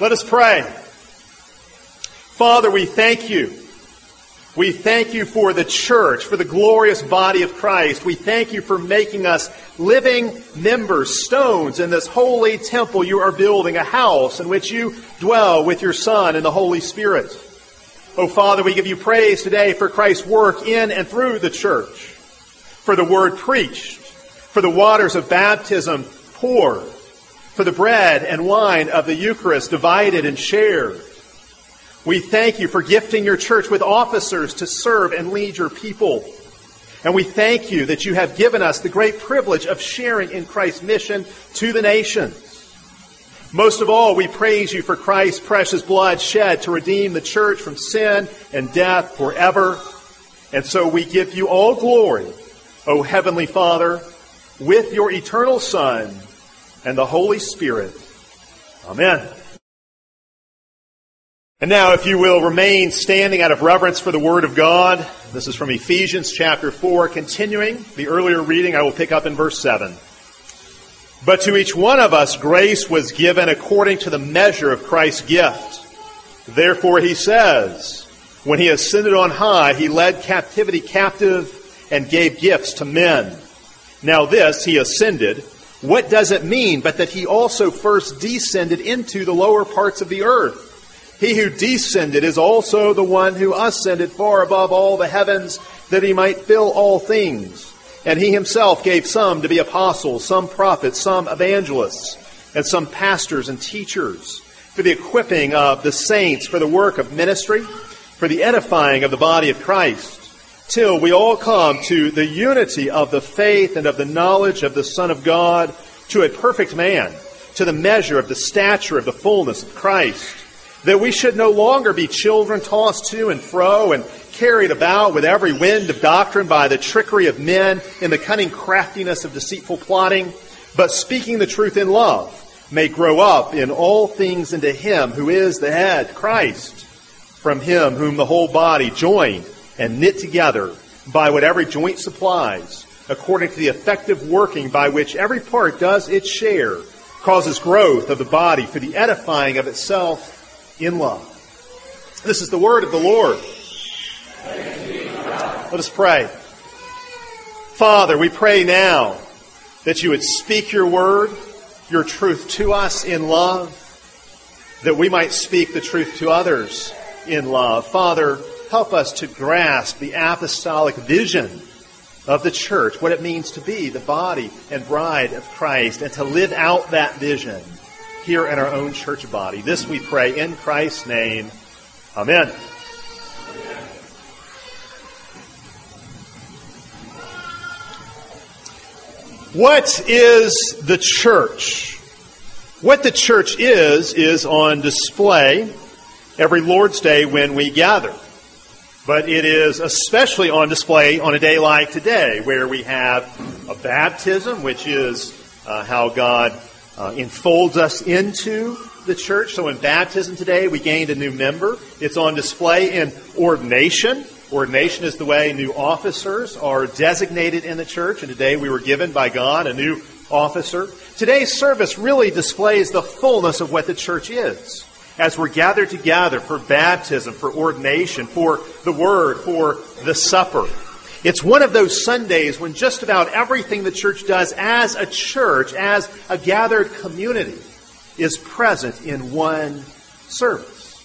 Let us pray. Father, we thank you. We thank you for the church, for the glorious body of Christ. We thank you for making us living members, stones in this holy temple you are building, a house in which you dwell with your Son and the Holy Spirit. Oh, Father, we give you praise today for Christ's work in and through the church, for the word preached, for the waters of baptism poured, for the bread and wine of the Eucharist divided and shared. We thank you for gifting your church with officers to serve and lead your people. And we thank you that you have given us the great privilege of sharing in Christ's mission to the nations. Most of all, we praise you for Christ's precious blood shed to redeem the church from sin and death forever. And so we give you all glory, O Heavenly Father, with your eternal Son and the Holy Spirit. Amen. And now, if you will remain standing out of reverence for the Word of God, this is from Ephesians chapter 4, continuing the earlier reading, I will pick up in verse 7. But to each one of us grace was given according to the measure of Christ's gift. Therefore, he says, when he ascended on high, he led captivity captive and gave gifts to men. Now, this, he ascended, what does it mean but that he also first descended into the lower parts of the earth? He who descended is also the one who ascended far above all the heavens that he might fill all things. And he himself gave some to be apostles, some prophets, some evangelists, and some pastors and teachers for the equipping of the saints, for the work of ministry, for the edifying of the body of Christ, till we all come to the unity of the faith and of the knowledge of the Son of God, to a perfect man, to the measure of the stature of the fullness of Christ, that we should no longer be children tossed to and fro and carried about with every wind of doctrine by the trickery of men in the cunning craftiness of deceitful plotting, but speaking the truth in love, may grow up in all things into Him who is the head, Christ, from Him whom the whole body joined and knit together by what every joint supplies, according to the effective working by which every part does its share, causes growth of the body for the edifying of itself in love. This is the word of the Lord. Let us pray. Father, we pray now that you would speak your word, your truth to us in love, that we might speak the truth to others in love. Father, help us to grasp the apostolic vision of the church, what it means to be the body and bride of Christ, and to live out that vision here in our own church body. This we pray in Christ's name. Amen. What is the church? What the church is, is on display every Lord's Day when we gather. But it is especially on display on a day like today, where we have a baptism, which is uh, how God uh, enfolds us into the church. So in baptism today, we gained a new member. It's on display in ordination. Ordination is the way new officers are designated in the church, and today we were given by God a new officer. Today's service really displays the fullness of what the church is. As we're gathered together for baptism, for ordination, for the Word, for the supper. It's one of those Sundays when just about everything the church does as a church, as a gathered community, is present in one service.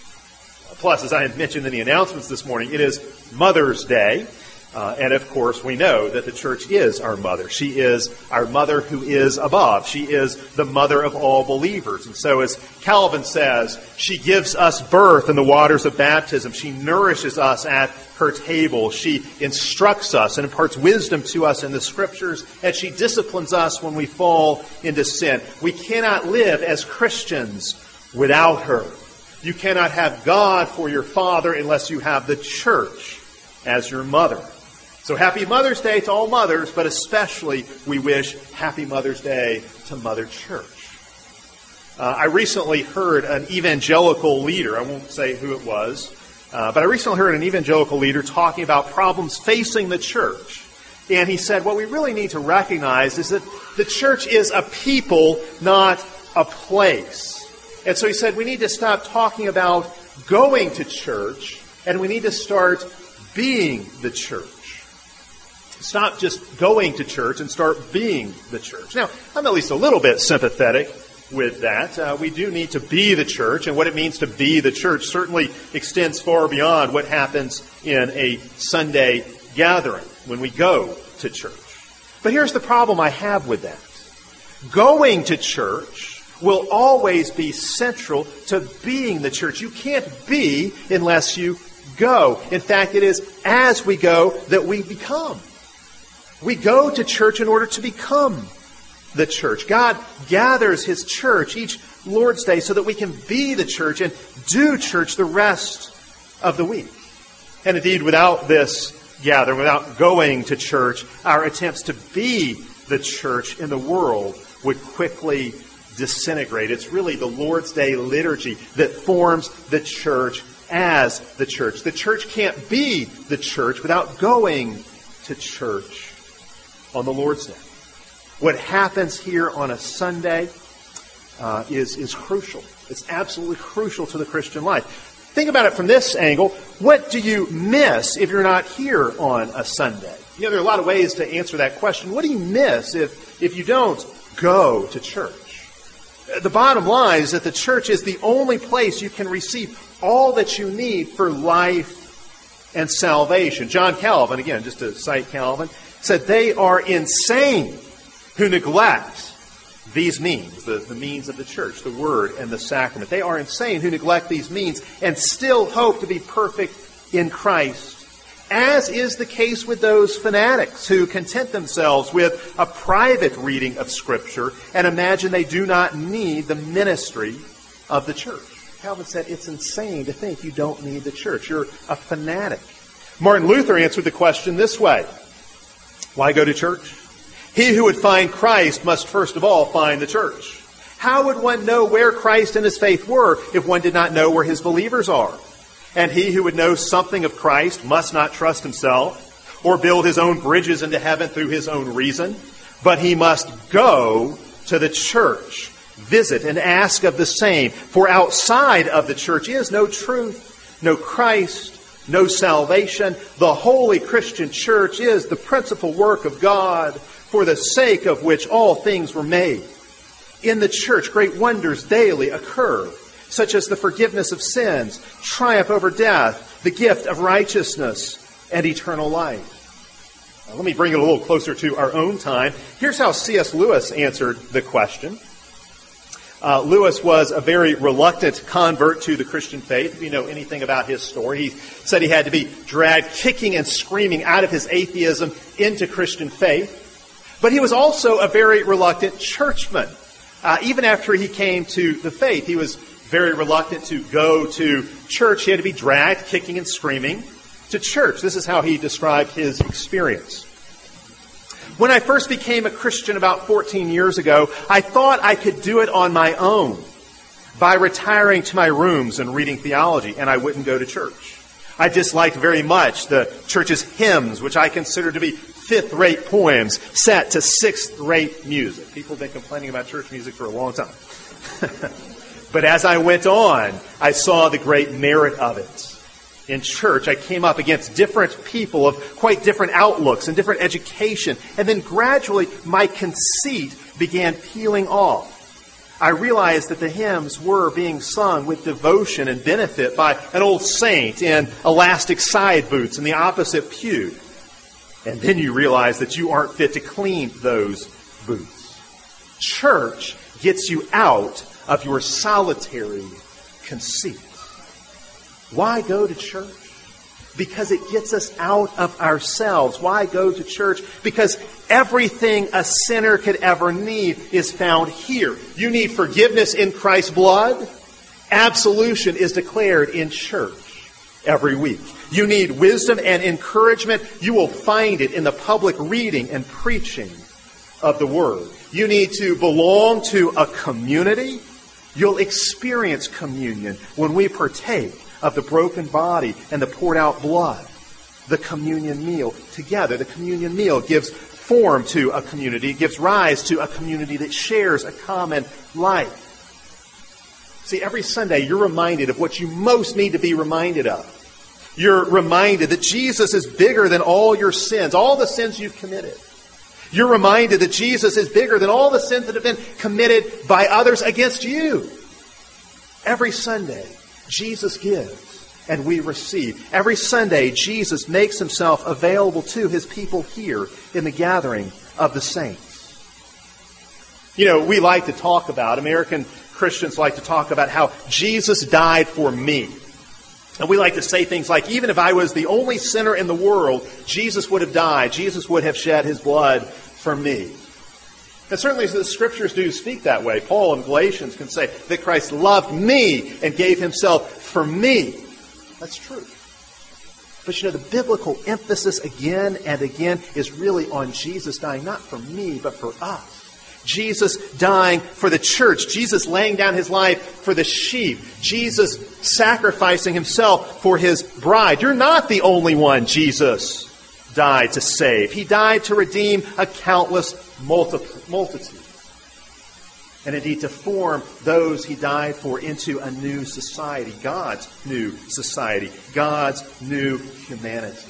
Plus, as I mentioned in the announcements this morning, it is Mother's Day. Uh, and of course, we know that the church is our mother. She is our mother who is above. She is the mother of all believers. And so, as Calvin says, she gives us birth in the waters of baptism. She nourishes us at her table. She instructs us and imparts wisdom to us in the scriptures, and she disciplines us when we fall into sin. We cannot live as Christians without her. You cannot have God for your father unless you have the church as your mother. So happy Mother's Day to all mothers, but especially we wish happy Mother's Day to Mother Church. Uh, I recently heard an evangelical leader, I won't say who it was, uh, but I recently heard an evangelical leader talking about problems facing the church. And he said, what we really need to recognize is that the church is a people, not a place. And so he said we need to stop talking about going to church and we need to start being the church. Stop just going to church and start being the church. Now, I'm at least a little bit sympathetic with that. Uh, we do need to be the church, and what it means to be the church certainly extends far beyond what happens in a Sunday gathering when we go to church. But here's the problem I have with that. Going to church will always be central to being the church. You can't be unless you go. In fact, it is as we go that we become. We go to church in order to become the church. God gathers His church each Lord's Day so that we can be the church and do church the rest of the week. And indeed, without this gathering, without going to church, our attempts to be the church in the world would quickly disintegrate. It's really the Lord's Day liturgy that forms the church as the church. The church can't be the church without going to church on the Lord's Day. What happens here on a Sunday uh, is, is crucial. It's absolutely crucial to the Christian life. Think about it from this angle. What do you miss if you're not here on a Sunday? You know, there are a lot of ways to answer that question. What do you miss if, if you don't go to church? The bottom line is that the church is the only place you can receive all that you need for life and salvation. John Calvin, again, just to cite Calvin, said they are insane who neglect these means, the, the means of the church, the word and the sacrament. They are insane who neglect these means and still hope to be perfect in Christ, as is the case with those fanatics who content themselves with a private reading of Scripture and imagine they do not need the ministry of the church. Calvin said it's insane to think you don't need the church. You're a fanatic. Martin Luther answered the question this way Why go to church? He who would find Christ must first of all find the church. How would one know where Christ and his faith were if one did not know where his believers are? And he who would know something of Christ must not trust himself or build his own bridges into heaven through his own reason, but he must go to the church, visit and ask of the same. For outside of the church is no truth, no Christ, no salvation. The holy Christian church is the principal work of God for the sake of which all things were made. In the church, great wonders daily occur, such as the forgiveness of sins, triumph over death, the gift of righteousness, and eternal life. Now, let me bring it a little closer to our own time. Here's how C.S. Lewis answered the question. Uh, Lewis was a very reluctant convert to the Christian faith. If you know anything about his story, he said he had to be dragged kicking and screaming out of his atheism into Christian faith. But he was also a very reluctant churchman. Uh, even after he came to the faith, he was very reluctant to go to church. He had to be dragged, kicking and screaming, to church. This is how he described his experience. When I first became a Christian about 14 years ago, I thought I could do it on my own by retiring to my rooms and reading theology, and I wouldn't go to church. I disliked very much the church's hymns, which I considered to be fifth rate poems set to sixth rate music. People have been complaining about church music for a long time. but as I went on, I saw the great merit of it. In church, I came up against different people of quite different outlooks and different education, and then gradually my conceit began peeling off. I realized that the hymns were being sung with devotion and benefit by an old saint in elastic side boots in the opposite pew. And then you realize that you aren't fit to clean those boots. Church gets you out of your solitary conceit. Why go to church? Because it gets us out of ourselves. Why go to church? Because everything a sinner could ever need is found here. You need forgiveness in Christ's blood. Absolution is declared in church every week. You need wisdom and encouragement. You will find it in the public reading and preaching of the Word. You need to belong to a community. You'll experience communion when we partake of the broken body and the poured out blood. The communion meal together. The communion meal gives form to a community, it gives rise to a community that shares a common life. See, every Sunday you're reminded of what you most need to be reminded of. You're reminded that Jesus is bigger than all your sins, all the sins you've committed. You're reminded that Jesus is bigger than all the sins that have been committed by others against you. Every Sunday, Jesus gives and we receive. Every Sunday, Jesus makes himself available to his people here in the gathering of the saints. You know, we like to talk about, American Christians like to talk about how Jesus died for me. And we like to say things like, even if I was the only sinner in the world, Jesus would have died. Jesus would have shed his blood for me. And certainly the scriptures do speak that way. Paul in Galatians can say that Christ loved me and gave himself for me. That's true. But you know, the biblical emphasis again and again is really on Jesus dying, not for me, but for us. Jesus dying for the church. Jesus laying down his life for the sheep. Jesus sacrificing himself for his bride. You're not the only one Jesus died to save. He died to redeem a countless multitude and indeed to form those he died for into a new society, God's new society, God's new humanity.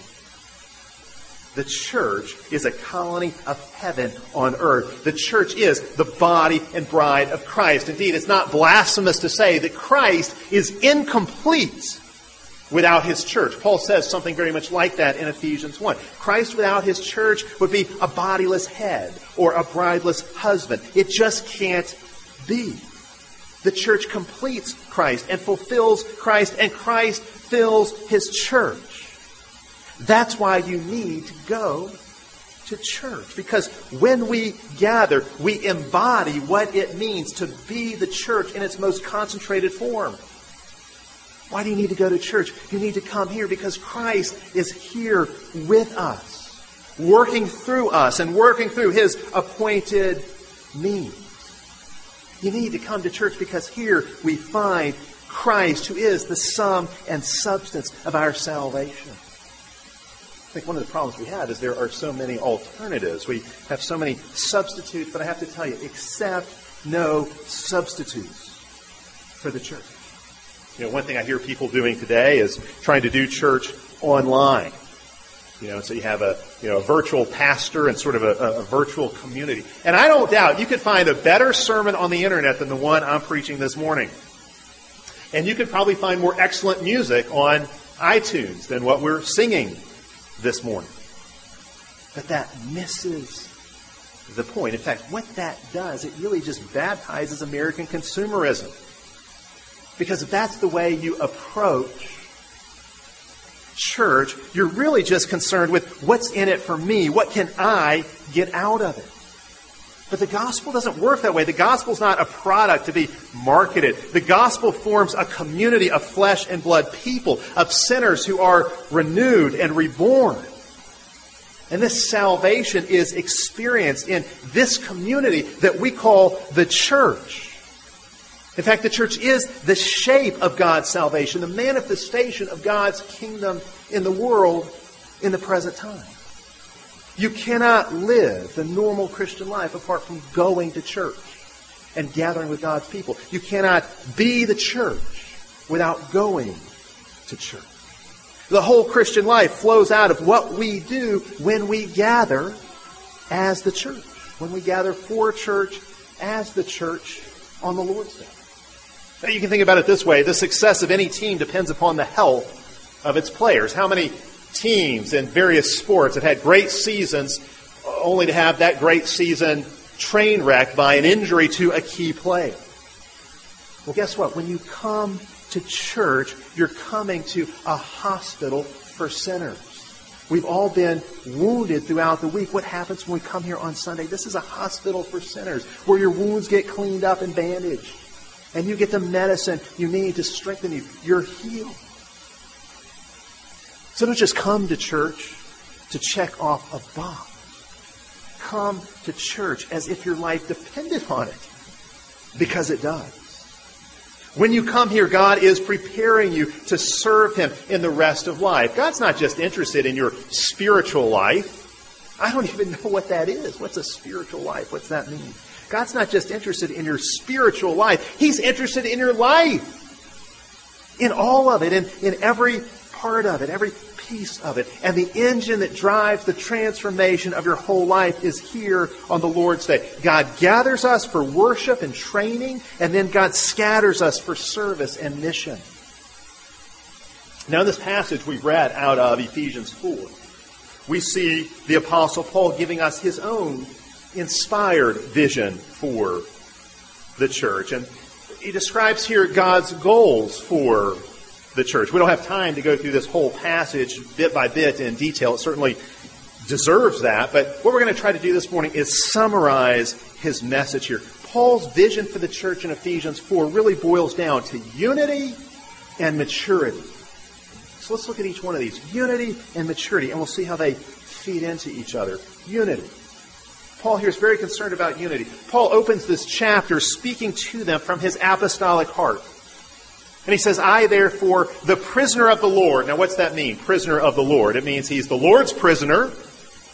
The church is a colony of heaven on earth. The church is the body and bride of Christ. Indeed, it's not blasphemous to say that Christ is incomplete without his church. Paul says something very much like that in Ephesians 1. Christ without his church would be a bodiless head or a brideless husband. It just can't be. The church completes Christ and fulfills Christ, and Christ fills his church. That's why you need to go to church. Because when we gather, we embody what it means to be the church in its most concentrated form. Why do you need to go to church? You need to come here because Christ is here with us, working through us and working through his appointed means. You need to come to church because here we find Christ, who is the sum and substance of our salvation. I think one of the problems we have is there are so many alternatives. We have so many substitutes, but I have to tell you, accept no substitutes for the church. You know, one thing I hear people doing today is trying to do church online. You know, so you have a you know a virtual pastor and sort of a, a, virtual community. And I don't doubt you could find a better sermon on the internet than the one I'm preaching this morning. And you could probably find more excellent music on iTunes than what we're singing this morning. But that misses the point. In fact, what that does, it really just baptizes American consumerism. Because if that's the way you approach church, you're really just concerned with what's in it for me? What can I get out of it? But the gospel doesn't work that way. The gospel is not a product to be marketed. The gospel forms a community of flesh and blood people, of sinners who are renewed and reborn. And this salvation is experienced in this community that we call the church. In fact, the church is the shape of God's salvation, the manifestation of God's kingdom in the world in the present time. You cannot live the normal Christian life apart from going to church and gathering with God's people. You cannot be the church without going to church. The whole Christian life flows out of what we do when we gather as the church, when we gather for church as the church on the Lord's Day. Now, you can think about it this way the success of any team depends upon the health of its players. How many teams in various sports have had great seasons only to have that great season train wrecked by an injury to a key player? Well, guess what? When you come to church, you're coming to a hospital for sinners. We've all been wounded throughout the week. What happens when we come here on Sunday? This is a hospital for sinners where your wounds get cleaned up and bandaged and you get the medicine you need to strengthen you. You're healed. So don't just come to church to check off a box. Come to church as if your life depended on it, because it does. When you come here, God is preparing you to serve Him in the rest of life. God's not just interested in your spiritual life. I don't even know what that is. What's a spiritual life? What's that mean? God's not just interested in your spiritual life, He's interested in your life. In all of it, in, in every part of it, every piece of it. And the engine that drives the transformation of your whole life is here on the Lord's Day. God gathers us for worship and training, and then God scatters us for service and mission. Now, in this passage we read out of Ephesians 4, we see the Apostle Paul giving us his own inspired vision for the church. And he describes here God's goals for the church. We don't have time to go through this whole passage bit by bit in detail. It certainly deserves that. But what we're going to try to do this morning is summarize his message here. Paul's vision for the church in Ephesians 4 really boils down to unity and maturity. So let's look at each one of these unity and maturity, and we'll see how they feed into each other. Unity. Paul here is very concerned about unity. Paul opens this chapter speaking to them from his apostolic heart. And he says, I, therefore, the prisoner of the Lord. Now, what's that mean? Prisoner of the Lord. It means he's the Lord's prisoner.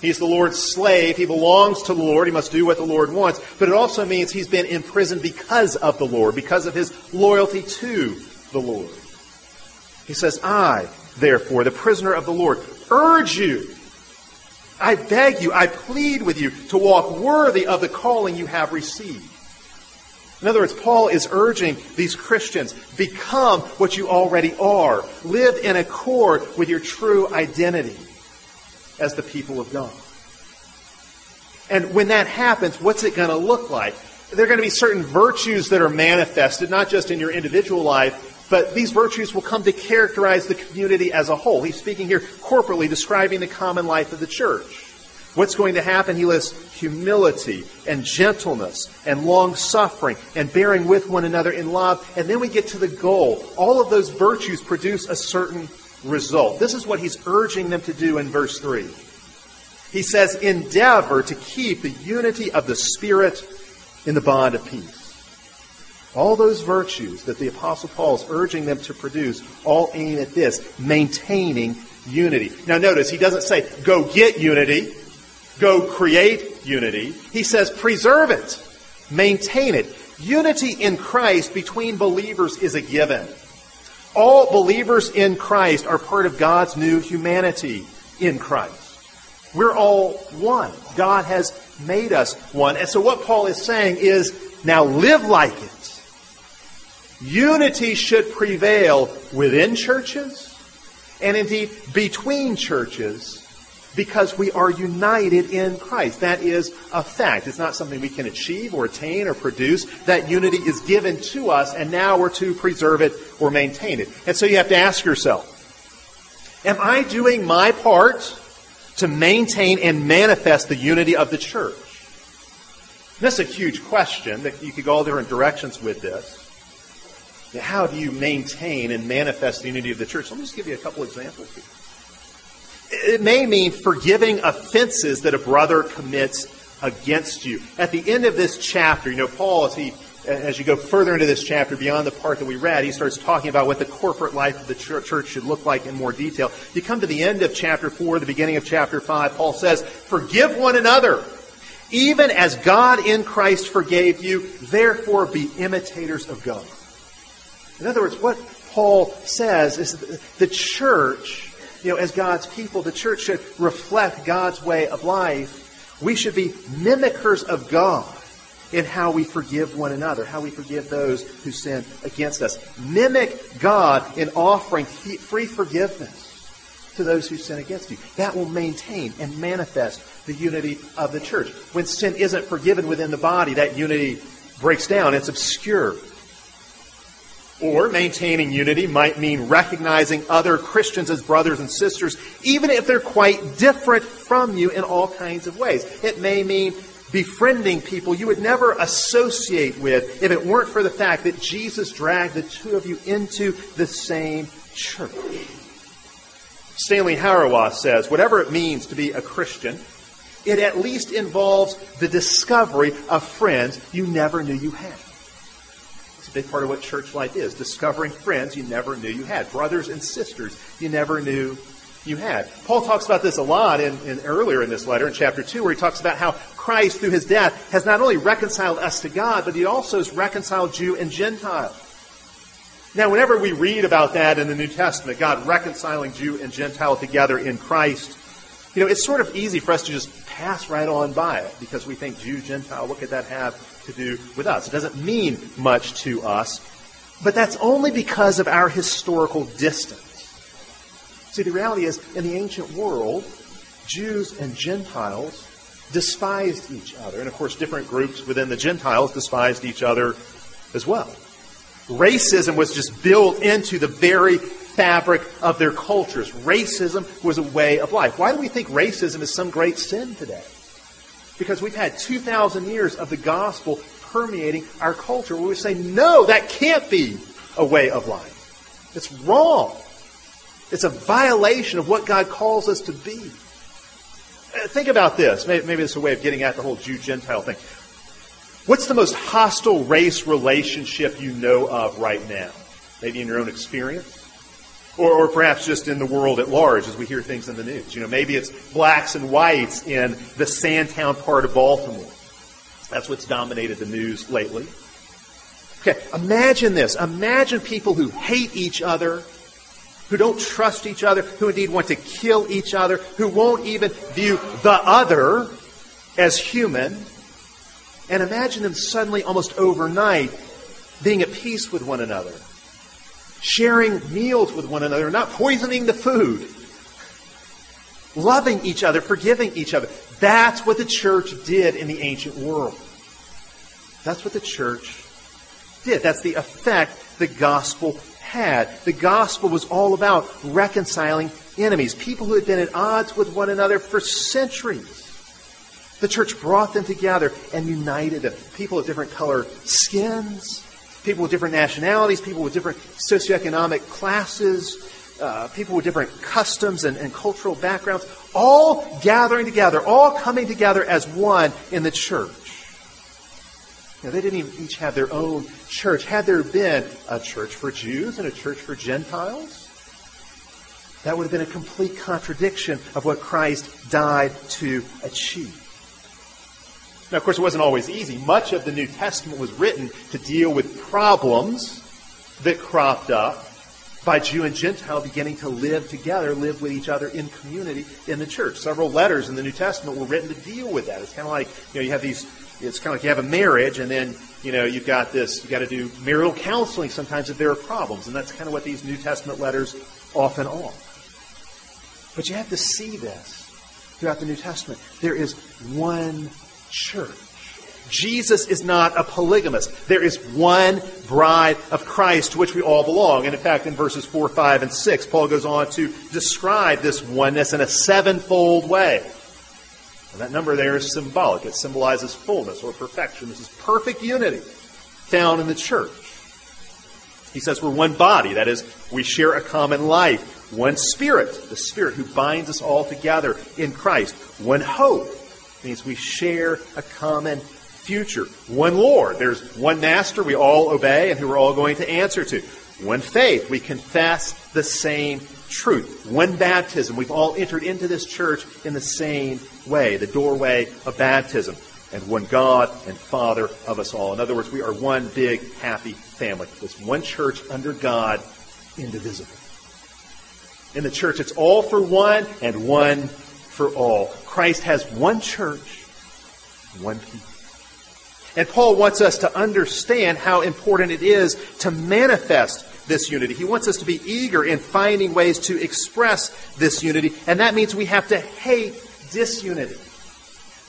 He's the Lord's slave. He belongs to the Lord. He must do what the Lord wants. But it also means he's been imprisoned because of the Lord, because of his loyalty to the Lord. He says, I, therefore, the prisoner of the Lord, urge you. I beg you, I plead with you to walk worthy of the calling you have received. In other words, Paul is urging these Christians become what you already are. Live in accord with your true identity as the people of God. And when that happens, what's it going to look like? There are going to be certain virtues that are manifested, not just in your individual life, but these virtues will come to characterize the community as a whole. He's speaking here corporately, describing the common life of the church. What's going to happen? He lists humility and gentleness and long suffering and bearing with one another in love. And then we get to the goal. All of those virtues produce a certain result. This is what he's urging them to do in verse 3. He says, Endeavor to keep the unity of the Spirit in the bond of peace. All those virtues that the Apostle Paul is urging them to produce all aim at this maintaining unity. Now, notice, he doesn't say, go get unity go create unity. He says preserve it, maintain it. Unity in Christ between believers is a given. All believers in Christ are part of God's new humanity in Christ. We're all one. God has made us one. And so what Paul is saying is now live like it. Unity should prevail within churches and indeed between churches because we are united in Christ. That is a fact. It's not something we can achieve or attain or produce. That unity is given to us, and now we're to preserve it or maintain it. And so you have to ask yourself, am I doing my part to maintain and manifest the unity of the church? And that's a huge question that you could go all different directions with this. How do you maintain and manifest the unity of the church? Let me just give you a couple examples here. It may mean forgiving offenses that a brother commits against you. At the end of this chapter, you know, Paul, as he as you go further into this chapter, beyond the part that we read, he starts talking about what the corporate life of the church should look like in more detail. You come to the end of chapter 4, the beginning of chapter 5, Paul says, Forgive one another, even as God in Christ forgave you, therefore be imitators of God. In other words, what Paul says is that the church you know, as God's people, the church should reflect God's way of life. We should be mimickers of God in how we forgive one another, how we forgive those who sin against us. Mimic God in offering free forgiveness to those who sin against you. That will maintain and manifest the unity of the church. When sin isn't forgiven within the body, that unity breaks down. It's obscure. Or maintaining unity might mean recognizing other Christians as brothers and sisters, even if they're quite different from you in all kinds of ways. It may mean befriending people you would never associate with if it weren't for the fact that Jesus dragged the two of you into the same church. Stanley Hauerwas says, whatever it means to be a Christian, it at least involves the discovery of friends you never knew you had big part of what church life is discovering friends you never knew you had, brothers and sisters you never knew you had. Paul talks about this a lot in, in, earlier in this letter in chapter 2 where he talks about how Christ, through his death, has not only reconciled us to God, but he also has reconciled Jew and Gentile. Now, whenever we read about that in the New Testament, God reconciling Jew and Gentile together in Christ, you know, it's sort of easy for us to just pass right on by it because we think Jew, Gentile, what could that have to do with us? It doesn't mean much to us, but that's only because of our historical distance. See, the reality is, in the ancient world, Jews and Gentiles despised each other. And of course, different groups within the Gentiles despised each other as well. Racism was just built into the very fabric of their cultures. Racism was a way of life. Why do we think racism is some great sin today? Because we've had 2,000 years of the gospel permeating our culture where we say, no, that can't be a way of life. It's wrong. It's a violation of what God calls us to be. Uh, think about this. Maybe, maybe it's a way of getting at the whole Jew Gentile thing. What's the most hostile race relationship you know of right now? Maybe in your own experience? Or, or, perhaps just in the world at large as we hear things in the news. You know, maybe it's blacks and whites in the Sandtown part of Baltimore. That's what's dominated the news lately. Okay, imagine this. Imagine people who hate each other, who don't trust each other, who indeed want to kill each other, who won't even view the other as human. And imagine them suddenly, almost overnight, being at peace with one another, sharing meals with one another, not poisoning the food, loving each other, forgiving each other. That's what the church did in the ancient world. That's what the church did. That's the effect the gospel had. The gospel was all about reconciling enemies, people who had been at odds with one another for centuries. The church brought them together and united them. People of different color skins, people with different nationalities, people with different socioeconomic classes, uh, people with different customs and, and cultural backgrounds, all gathering together, all coming together as one in the church. Know, they didn't even each have their own church. Had there been a church for Jews and a church for Gentiles, that would have been a complete contradiction of what Christ died to achieve. Now, of course, it wasn't always easy. Much of the New Testament was written to deal with problems that cropped up by Jew and Gentile beginning to live together, live with each other in community in the church. Several letters in the New Testament were written to deal with that. It's kind of like, you know, you have these, it's kind of like you have a marriage and then, you know, you've got this, you've got to do marital counseling sometimes if there are problems. And that's kind of what these New Testament letters often are. But you have to see this throughout the New Testament. There is one church. Jesus is not a polygamist. There is one bride of Christ to which we all belong. And in fact, in verses 4, 5, and 6, Paul goes on to describe this oneness in a sevenfold way. And that number there is symbolic. It symbolizes fullness or perfection. This is perfect unity found in the church. He says we're one body. That is, we share a common life. One spirit, the spirit who binds us all together in Christ. One hope means we share a common future. One Lord. There's one master we all obey and who we're all going to answer to. One faith. We confess the same truth. One baptism. We've all entered into this church in the same way, the doorway of baptism. And one God and Father of us all. In other words, we are one big, happy family. It's one church under God, indivisible. In the church, it's all for one and one for all. Christ has one church, one people. And Paul wants us to understand how important it is to manifest this unity. He wants us to be eager in finding ways to express this unity, and that means we have to hate disunity.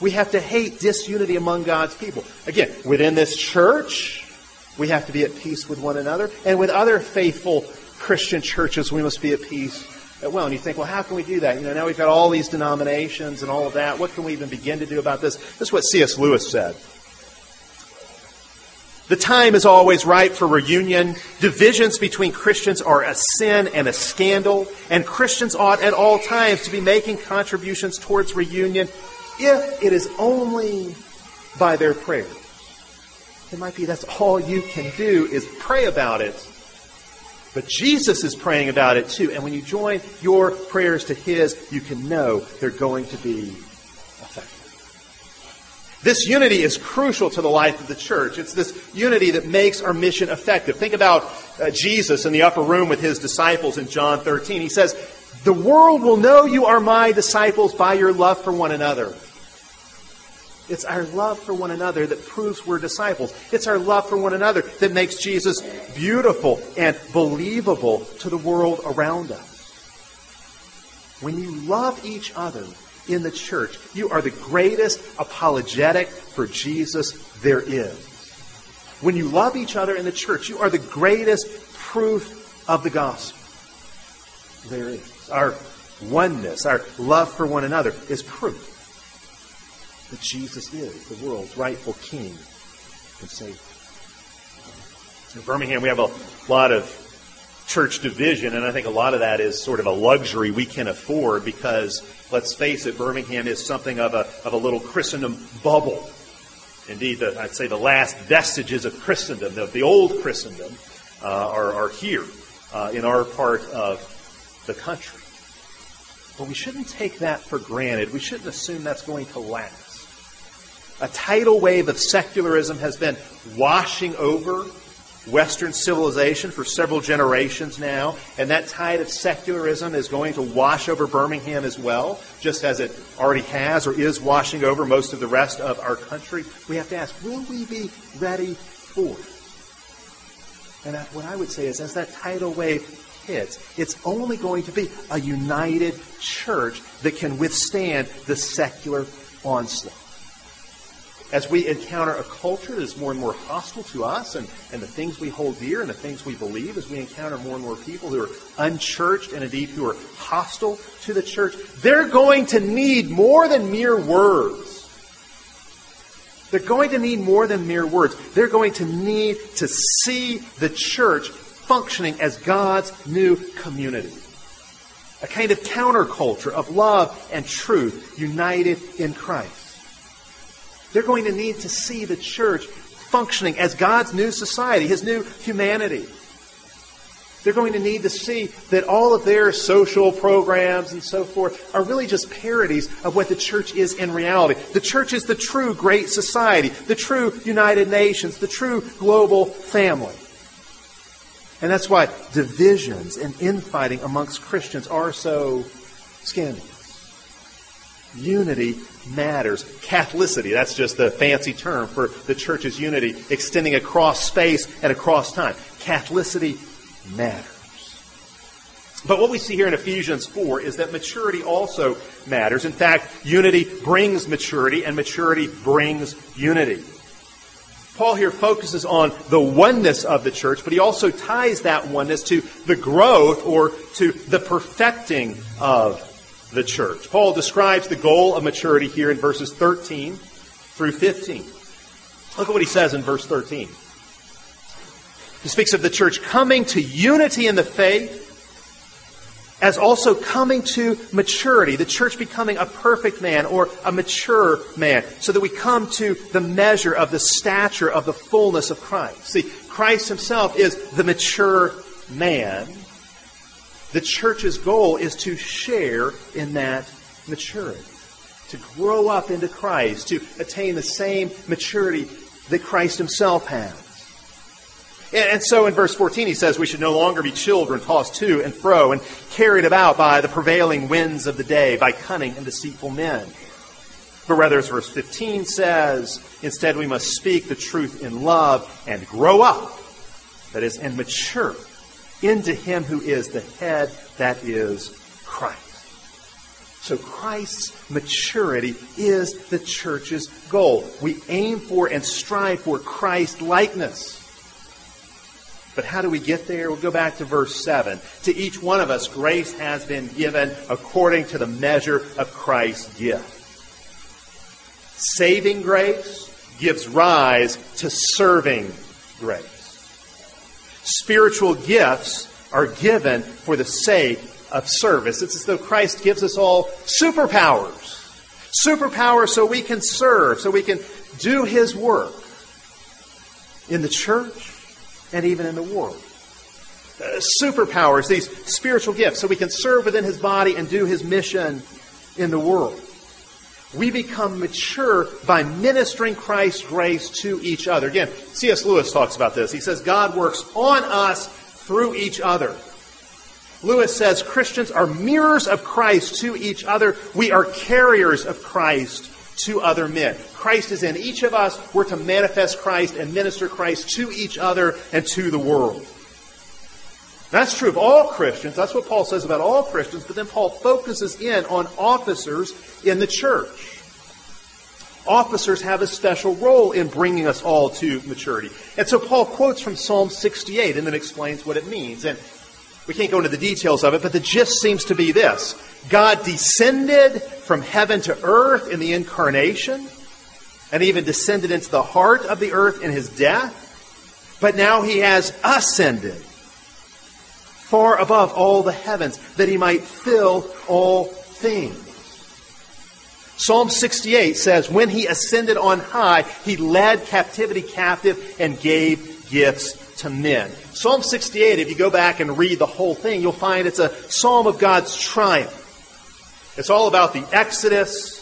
We have to hate disunity among God's people. Again, within this church, we have to be at peace with one another, and with other faithful Christian churches, we must be at peace well. And you think, well, how can we do that? You know, now we've got all these denominations and all of that. What can we even begin to do about this? This is what C.S. Lewis said. The time is always right for reunion. Divisions between Christians are a sin and a scandal, and Christians ought at all times to be making contributions towards reunion if it is only by their prayers. It might be that's all you can do is pray about it but Jesus is praying about it too. And when you join your prayers to His, you can know they're going to be effective. This unity is crucial to the life of the church. It's this unity that makes our mission effective. Think about uh, Jesus in the upper room with his disciples in John 13. He says, The world will know you are my disciples by your love for one another. It's our love for one another that proves we're disciples. It's our love for one another that makes Jesus beautiful and believable to the world around us. When you love each other in the church, you are the greatest apologetic for Jesus there is. When you love each other in the church, you are the greatest proof of the gospel there is. Our oneness, our love for one another is proof that Jesus is the world's rightful King and Savior. In Birmingham, we have a lot of church division, and I think a lot of that is sort of a luxury we can afford because, let's face it, Birmingham is something of a, of a little Christendom bubble. Indeed, the, I'd say the last vestiges of Christendom, the, the old Christendom, uh, are, are, here uh, in our part of the country. But we shouldn't take that for granted. We shouldn't assume that's going to last. A tidal wave of secularism has been washing over Western civilization for several generations now, and that tide of secularism is going to wash over Birmingham as well, just as it already has or is washing over most of the rest of our country. We have to ask, will we be ready for it? And what I would say is, as that tidal wave hits, it's only going to be a united church that can withstand the secular onslaught as we encounter a culture that is more and more hostile to us and, and the things we hold dear and the things we believe, as we encounter more and more people who are unchurched and indeed who are hostile to the church, they're going to need more than mere words. They're going to need more than mere words. They're going to need to see the church functioning as God's new community. A kind of counterculture of love and truth united in Christ. They're going to need to see the church functioning as God's new society, His new humanity. They're going to need to see that all of their social programs and so forth are really just parodies of what the church is in reality. The church is the true great society, the true United Nations, the true global family. And that's why divisions and infighting amongst Christians are so scandalous. Unity matters. Catholicity, that's just the fancy term for the church's unity extending across space and across time. Catholicity matters. But what we see here in Ephesians 4 is that maturity also matters. In fact, unity brings maturity, and maturity brings unity. Paul here focuses on the oneness of the church, but he also ties that oneness to the growth or to the perfecting of the church. Paul describes the goal of maturity here in verses 13 through 15. Look at what he says in verse 13. He speaks of the church coming to unity in the faith as also coming to maturity, the church becoming a perfect man or a mature man, so that we come to the measure of the stature of the fullness of Christ. See, Christ himself is the mature man, the church's goal is to share in that maturity, to grow up into Christ, to attain the same maturity that Christ himself has. And, so in verse 14 he says we should no longer be children tossed to and fro and carried about by the prevailing winds of the day, by cunning and deceitful men. But rather, as verse 15 says, instead we must speak the truth in love and grow up, that is, and mature into him who is the head, that is Christ. So Christ's maturity is the church's goal. We aim for and strive for Christ likeness. But how do we get there? We'll go back to verse 7. To each one of us, grace has been given according to the measure of Christ's gift. Saving grace gives rise to serving grace. Spiritual gifts are given for the sake of service. It's as though Christ gives us all superpowers. Superpowers so we can serve, so we can do His work in the church and even in the world. Uh, superpowers, these spiritual gifts, so we can serve within His body and do His mission in the world. We become mature by ministering Christ's grace to each other. Again, C.S. Lewis talks about this. He says, God works on us through each other. Lewis says Christians are mirrors of Christ to each other. We are carriers of Christ to other men. Christ is in each of us. We're to manifest Christ and minister Christ to each other and to the world. That's true of all Christians. That's what Paul says about all Christians. But then Paul focuses in on officers in the church. Officers have a special role in bringing us all to maturity. And so Paul quotes from Psalm 68 and then explains what it means. And we can't go into the details of it, but the gist seems to be this God descended from heaven to earth in the incarnation, and even descended into the heart of the earth in his death. But now he has ascended far above all the heavens, that he might fill all things. Psalm 68 says, When he ascended on high, he led captivity captive and gave gifts to men. Psalm 68, if you go back and read the whole thing, you'll find it's a psalm of God's triumph. It's all about the Exodus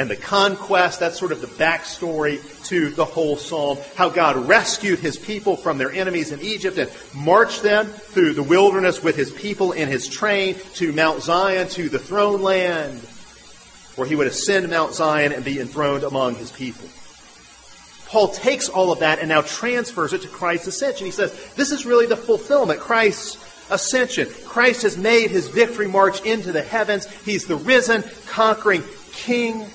and the conquest. That's sort of the backstory to the whole psalm. How God rescued his people from their enemies in Egypt and marched them through the wilderness with his people in his train to Mount Zion, to the throne land, where he would ascend Mount Zion and be enthroned among his people. Paul takes all of that and now transfers it to Christ's ascension. He says, this is really the fulfillment. Christ's ascension. Christ has made his victory march into the heavens. He's the risen, conquering king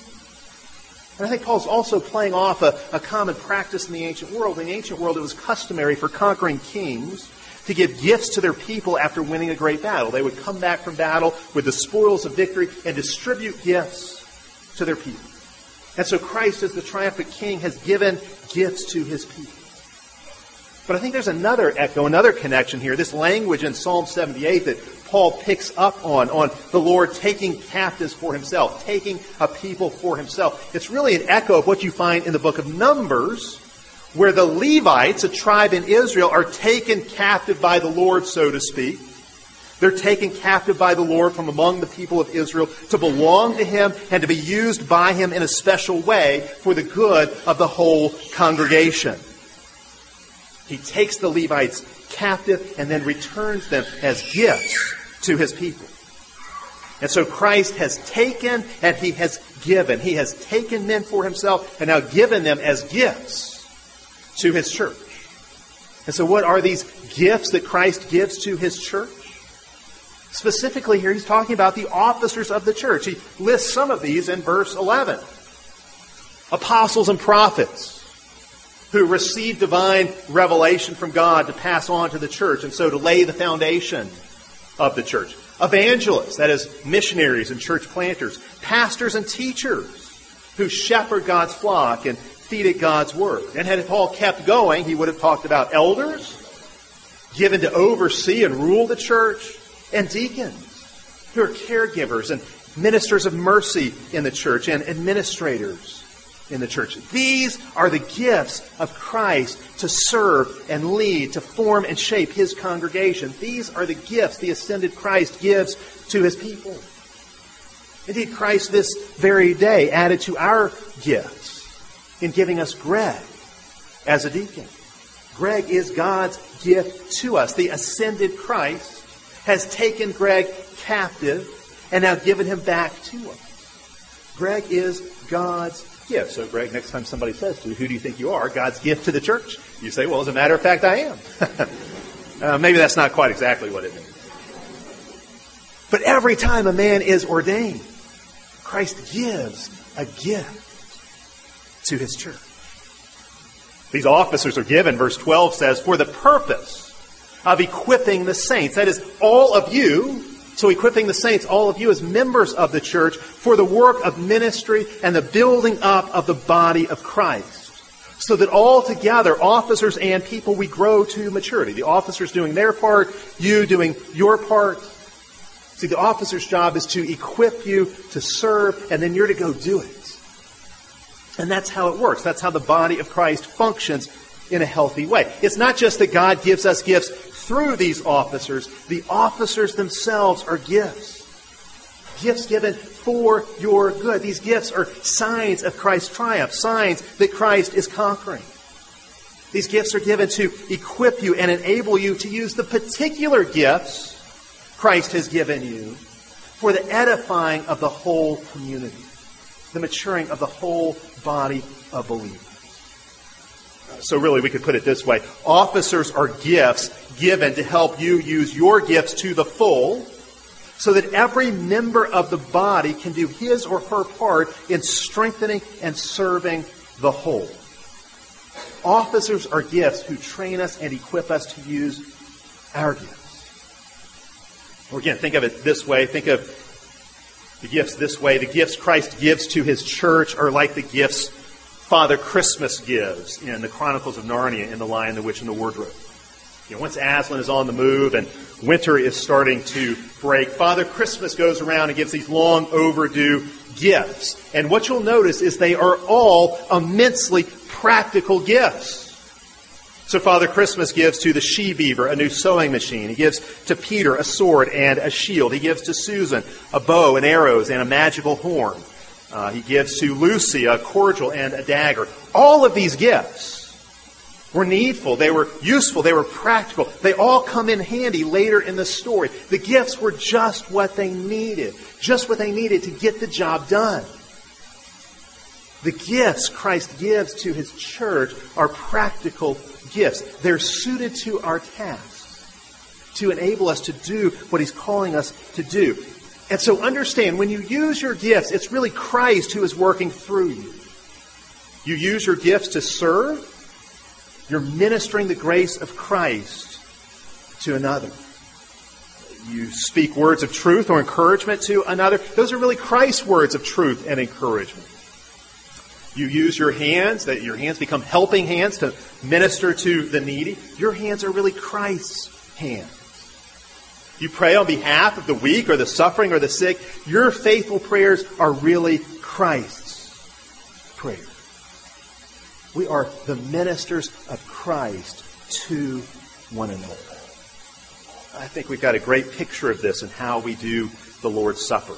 and I think Paul's also playing off a, a common practice in the ancient world. In the ancient world, it was customary for conquering kings to give gifts to their people after winning a great battle. They would come back from battle with the spoils of victory and distribute gifts to their people. And so Christ, as the triumphant king, has given gifts to his people. But I think there's another echo, another connection here. This language in Psalm 78 that Paul picks up on, on the Lord taking captives for himself, taking a people for himself. It's really an echo of what you find in the book of Numbers, where the Levites, a tribe in Israel, are taken captive by the Lord, so to speak. They're taken captive by the Lord from among the people of Israel to belong to Him and to be used by Him in a special way for the good of the whole congregation. He takes the Levites captive and then returns them as gifts to his people. And so Christ has taken and he has given. He has taken men for himself and now given them as gifts to his church. And so what are these gifts that Christ gives to his church? Specifically here, he's talking about the officers of the church. He lists some of these in verse 11. Apostles and prophets who received divine revelation from God to pass on to the church and so to lay the foundation of the church. Evangelists, that is, missionaries and church planters. Pastors and teachers who shepherd God's flock and feed it God's word. And had Paul kept going, he would have talked about elders, given to oversee and rule the church, and deacons, who are caregivers and ministers of mercy in the church, and administrators in the church. These are the gifts of Christ to serve and lead, to form and shape his congregation. These are the gifts the ascended Christ gives to his people. Indeed, Christ this very day added to our gifts in giving us Greg as a deacon. Greg is God's gift to us. The ascended Christ has taken Greg captive and now given him back to us. Greg is God's gift. So, Greg, next time somebody says to you, who do you think you are? God's gift to the church. You say, well, as a matter of fact, I am. uh, maybe that's not quite exactly what it means. But every time a man is ordained, Christ gives a gift to his church. These officers are given, verse 12 says, for the purpose of equipping the saints. That is, all of you so equipping the saints, all of you as members of the church, for the work of ministry and the building up of the body of Christ. So that all together, officers and people, we grow to maturity. The officers doing their part, you doing your part. See, the officer's job is to equip you to serve, and then you're to go do it. And that's how it works. That's how the body of Christ functions in a healthy way. It's not just that God gives us gifts through these officers. The officers themselves are gifts. Gifts given for your good. These gifts are signs of Christ's triumph, signs that Christ is conquering. These gifts are given to equip you and enable you to use the particular gifts Christ has given you for the edifying of the whole community, the maturing of the whole body of believers. So, really, we could put it this way officers are gifts given to help you use your gifts to the full so that every member of the body can do his or her part in strengthening and serving the whole. Officers are gifts who train us and equip us to use our gifts. Or again, think of it this way. Think of the gifts this way. The gifts Christ gives to his church are like the gifts Father Christmas gives in the Chronicles of Narnia in The Lion, the Witch, and the Wardrobe. You know, once Aslan is on the move and winter is starting to break, Father Christmas goes around and gives these long overdue gifts. And what you'll notice is they are all immensely practical gifts. So Father Christmas gives to the she beaver a new sewing machine. He gives to Peter a sword and a shield. He gives to Susan a bow and arrows and a magical horn. Uh, he gives to Lucy a cordial and a dagger. All of these gifts were needful. They were useful. They were practical. They all come in handy later in the story. The gifts were just what they needed. Just what they needed to get the job done. The gifts Christ gives to his church are practical gifts. They're suited to our tasks to enable us to do what he's calling us to do. And so understand, when you use your gifts, it's really Christ who is working through you. You use your gifts to serve, you're ministering the grace of Christ to another. You speak words of truth or encouragement to another. Those are really Christ's words of truth and encouragement. You use your hands, that your hands become helping hands to minister to the needy. Your hands are really Christ's hands. You pray on behalf of the weak or the suffering or the sick. Your faithful prayers are really Christ's prayers. We are the ministers of Christ to one another. I think we've got a great picture of this in how we do the Lord's Supper.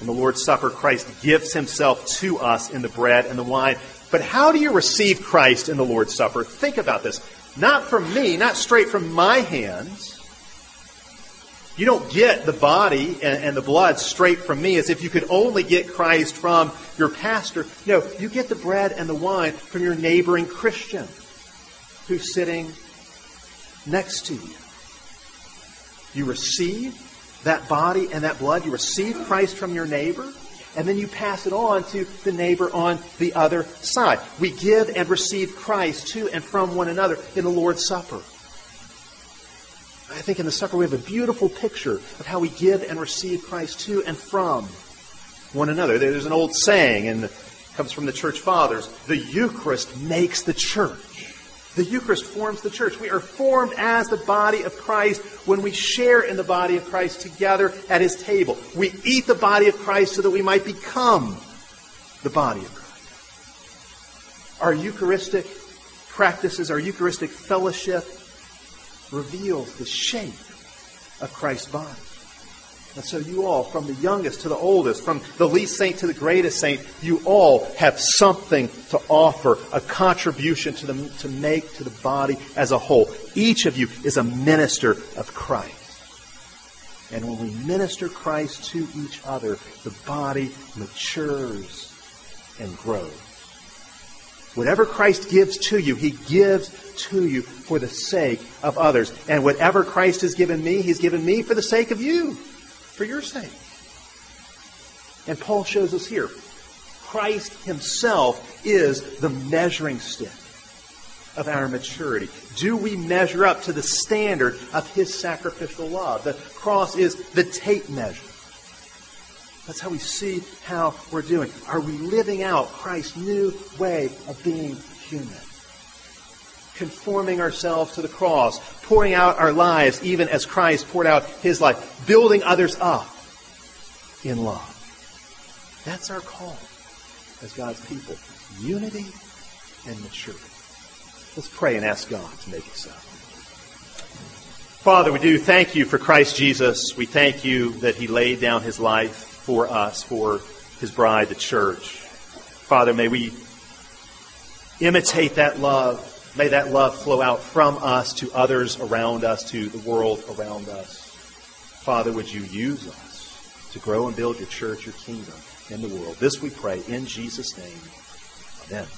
In the Lord's Supper, Christ gives himself to us in the bread and the wine. But how do you receive Christ in the Lord's Supper? Think about this. Not from me, not straight from my hands. You don't get the body and, and, the blood straight from me as if you could only get Christ from your pastor. No, you get the bread and the wine from your neighboring Christian who's sitting next to you. You receive that body and that blood. You receive Christ from your neighbor, and then you pass it on to the neighbor on the other side. We give and receive Christ to and from one another in the Lord's Supper. I think in the supper we have a beautiful picture of how we give and receive Christ to and from one another. There's an old saying, and it comes from the church fathers the Eucharist makes the church. The Eucharist forms the church. We are formed as the body of Christ when we share in the body of Christ together at his table. We eat the body of Christ so that we might become the body of Christ. Our Eucharistic practices, our Eucharistic fellowship reveals the shape of Christ's body. And so you all, from the youngest to the oldest, from the least saint to the greatest saint, you all have something to offer, a contribution to, the, to make to the body as a whole. Each of you is a minister of Christ. And when we minister Christ to each other, the body matures and grows. Whatever Christ gives to you, he gives to you for the sake of others. And whatever Christ has given me, he's given me for the sake of you for your sake. And Paul shows us here Christ himself is the measuring stick of our maturity. Do we measure up to the standard of his sacrificial love? The cross is the tape measure. That's how we see how we're doing. Are we living out Christ's new way of being human? conforming ourselves to the cross, pouring out our lives even as Christ poured out his life, building others up in love. That's our call as God's people. Unity and maturity. Let's pray and ask God to make it so. Father, we do thank you for Christ Jesus. We thank you that he laid down his life for us, for his bride, the church. Father, may we imitate that love. May that love flow out from us to others around us, to the world around us. Father, would you use us to grow and build your church, your kingdom in the world? This we pray in Jesus' name. Amen.